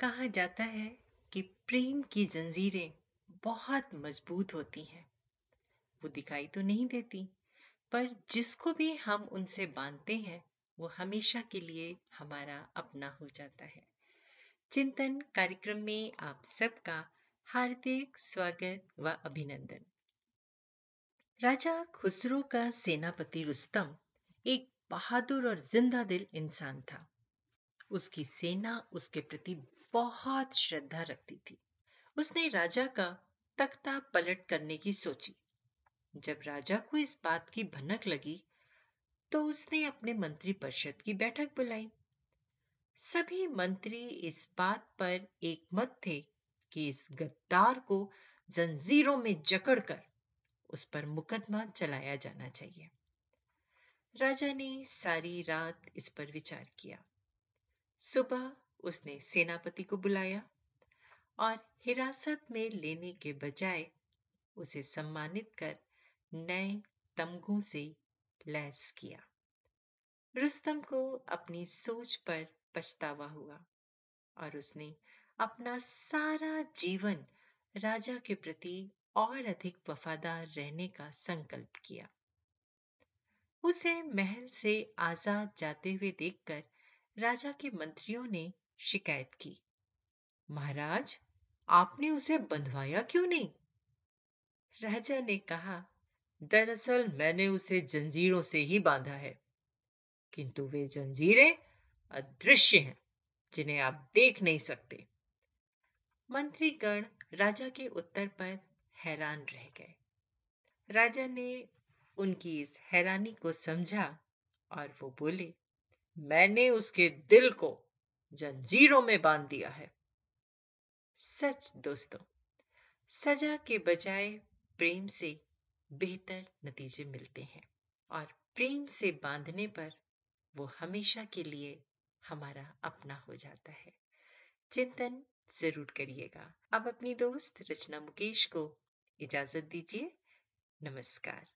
कहा जाता है कि प्रेम की जंजीरें बहुत मज़बूत होती हैं। वो दिखाई तो नहीं देती, पर जिसको भी हम उनसे बांधते हैं, वो हमेशा के लिए हमारा अपना हो जाता है। चिंतन कार्यक्रम में आप सबका हार्दिक स्वागत व अभिनंदन। राजा खुसरो का सेनापति रुस्तम एक बहादुर और ज़िंदा दिल इंसान था। उसकी सेना उसके प्रति बहुत श्रद्धा रखती थी। उसने राजा का तख्ता पलट करने की सोची। जब राजा को इस बात की भनक लगी तो उसने अपने मंत्री परिषद की बैठक बुलाई। सभी मंत्री इस बात पर एक मत थे कि इस गद्दार को जंजीरों में जकड़कर उस पर मुकदमा चलाया जाना चाहिए। राजा ने सारी रात इस पर विचार किया। सुबह उसने सेनापति को बुलाया और हिरासत में लेने के बजाय उसे सम्मानित कर नए तमगों से लैस किया। रुस्तम को अपनी सोच पर पछतावा हुआ और उसने अपना सारा जीवन राजा के प्रति और अधिक वफादार रहने का संकल्प किया। उसे महल से आज़ाद जाते हुए देखकर राजा के मंत्रियों ने शिकायत की। महाराज, आपने उसे बंधवाया क्यों नहीं? राजा ने कहा, दरअसल मैंने उसे जंजीरों से ही बांधा है। किंतु वे जंजीरें अदृश्य हैं, जिन्हें आप देख नहीं सकते। मंत्रीगण राजा के उत्तर पर हैरान रह गए। राजा ने उनकी इस हैरानी को समझा और वो बोले, मैंने उसके दिल को जंजीरों में बाँध दिया है। सच दोस्तों, सजा के बजाय प्रेम से बेहतर नतीजे मिलते हैं और प्रेम से बांधने पर वो हमेशा के लिए हमारा अपना हो जाता है। चिंतन ज़रूर करिएगा। अब अपनी दोस्त रचना मुकेश को इजाज़त दीजिए। नमस्कार।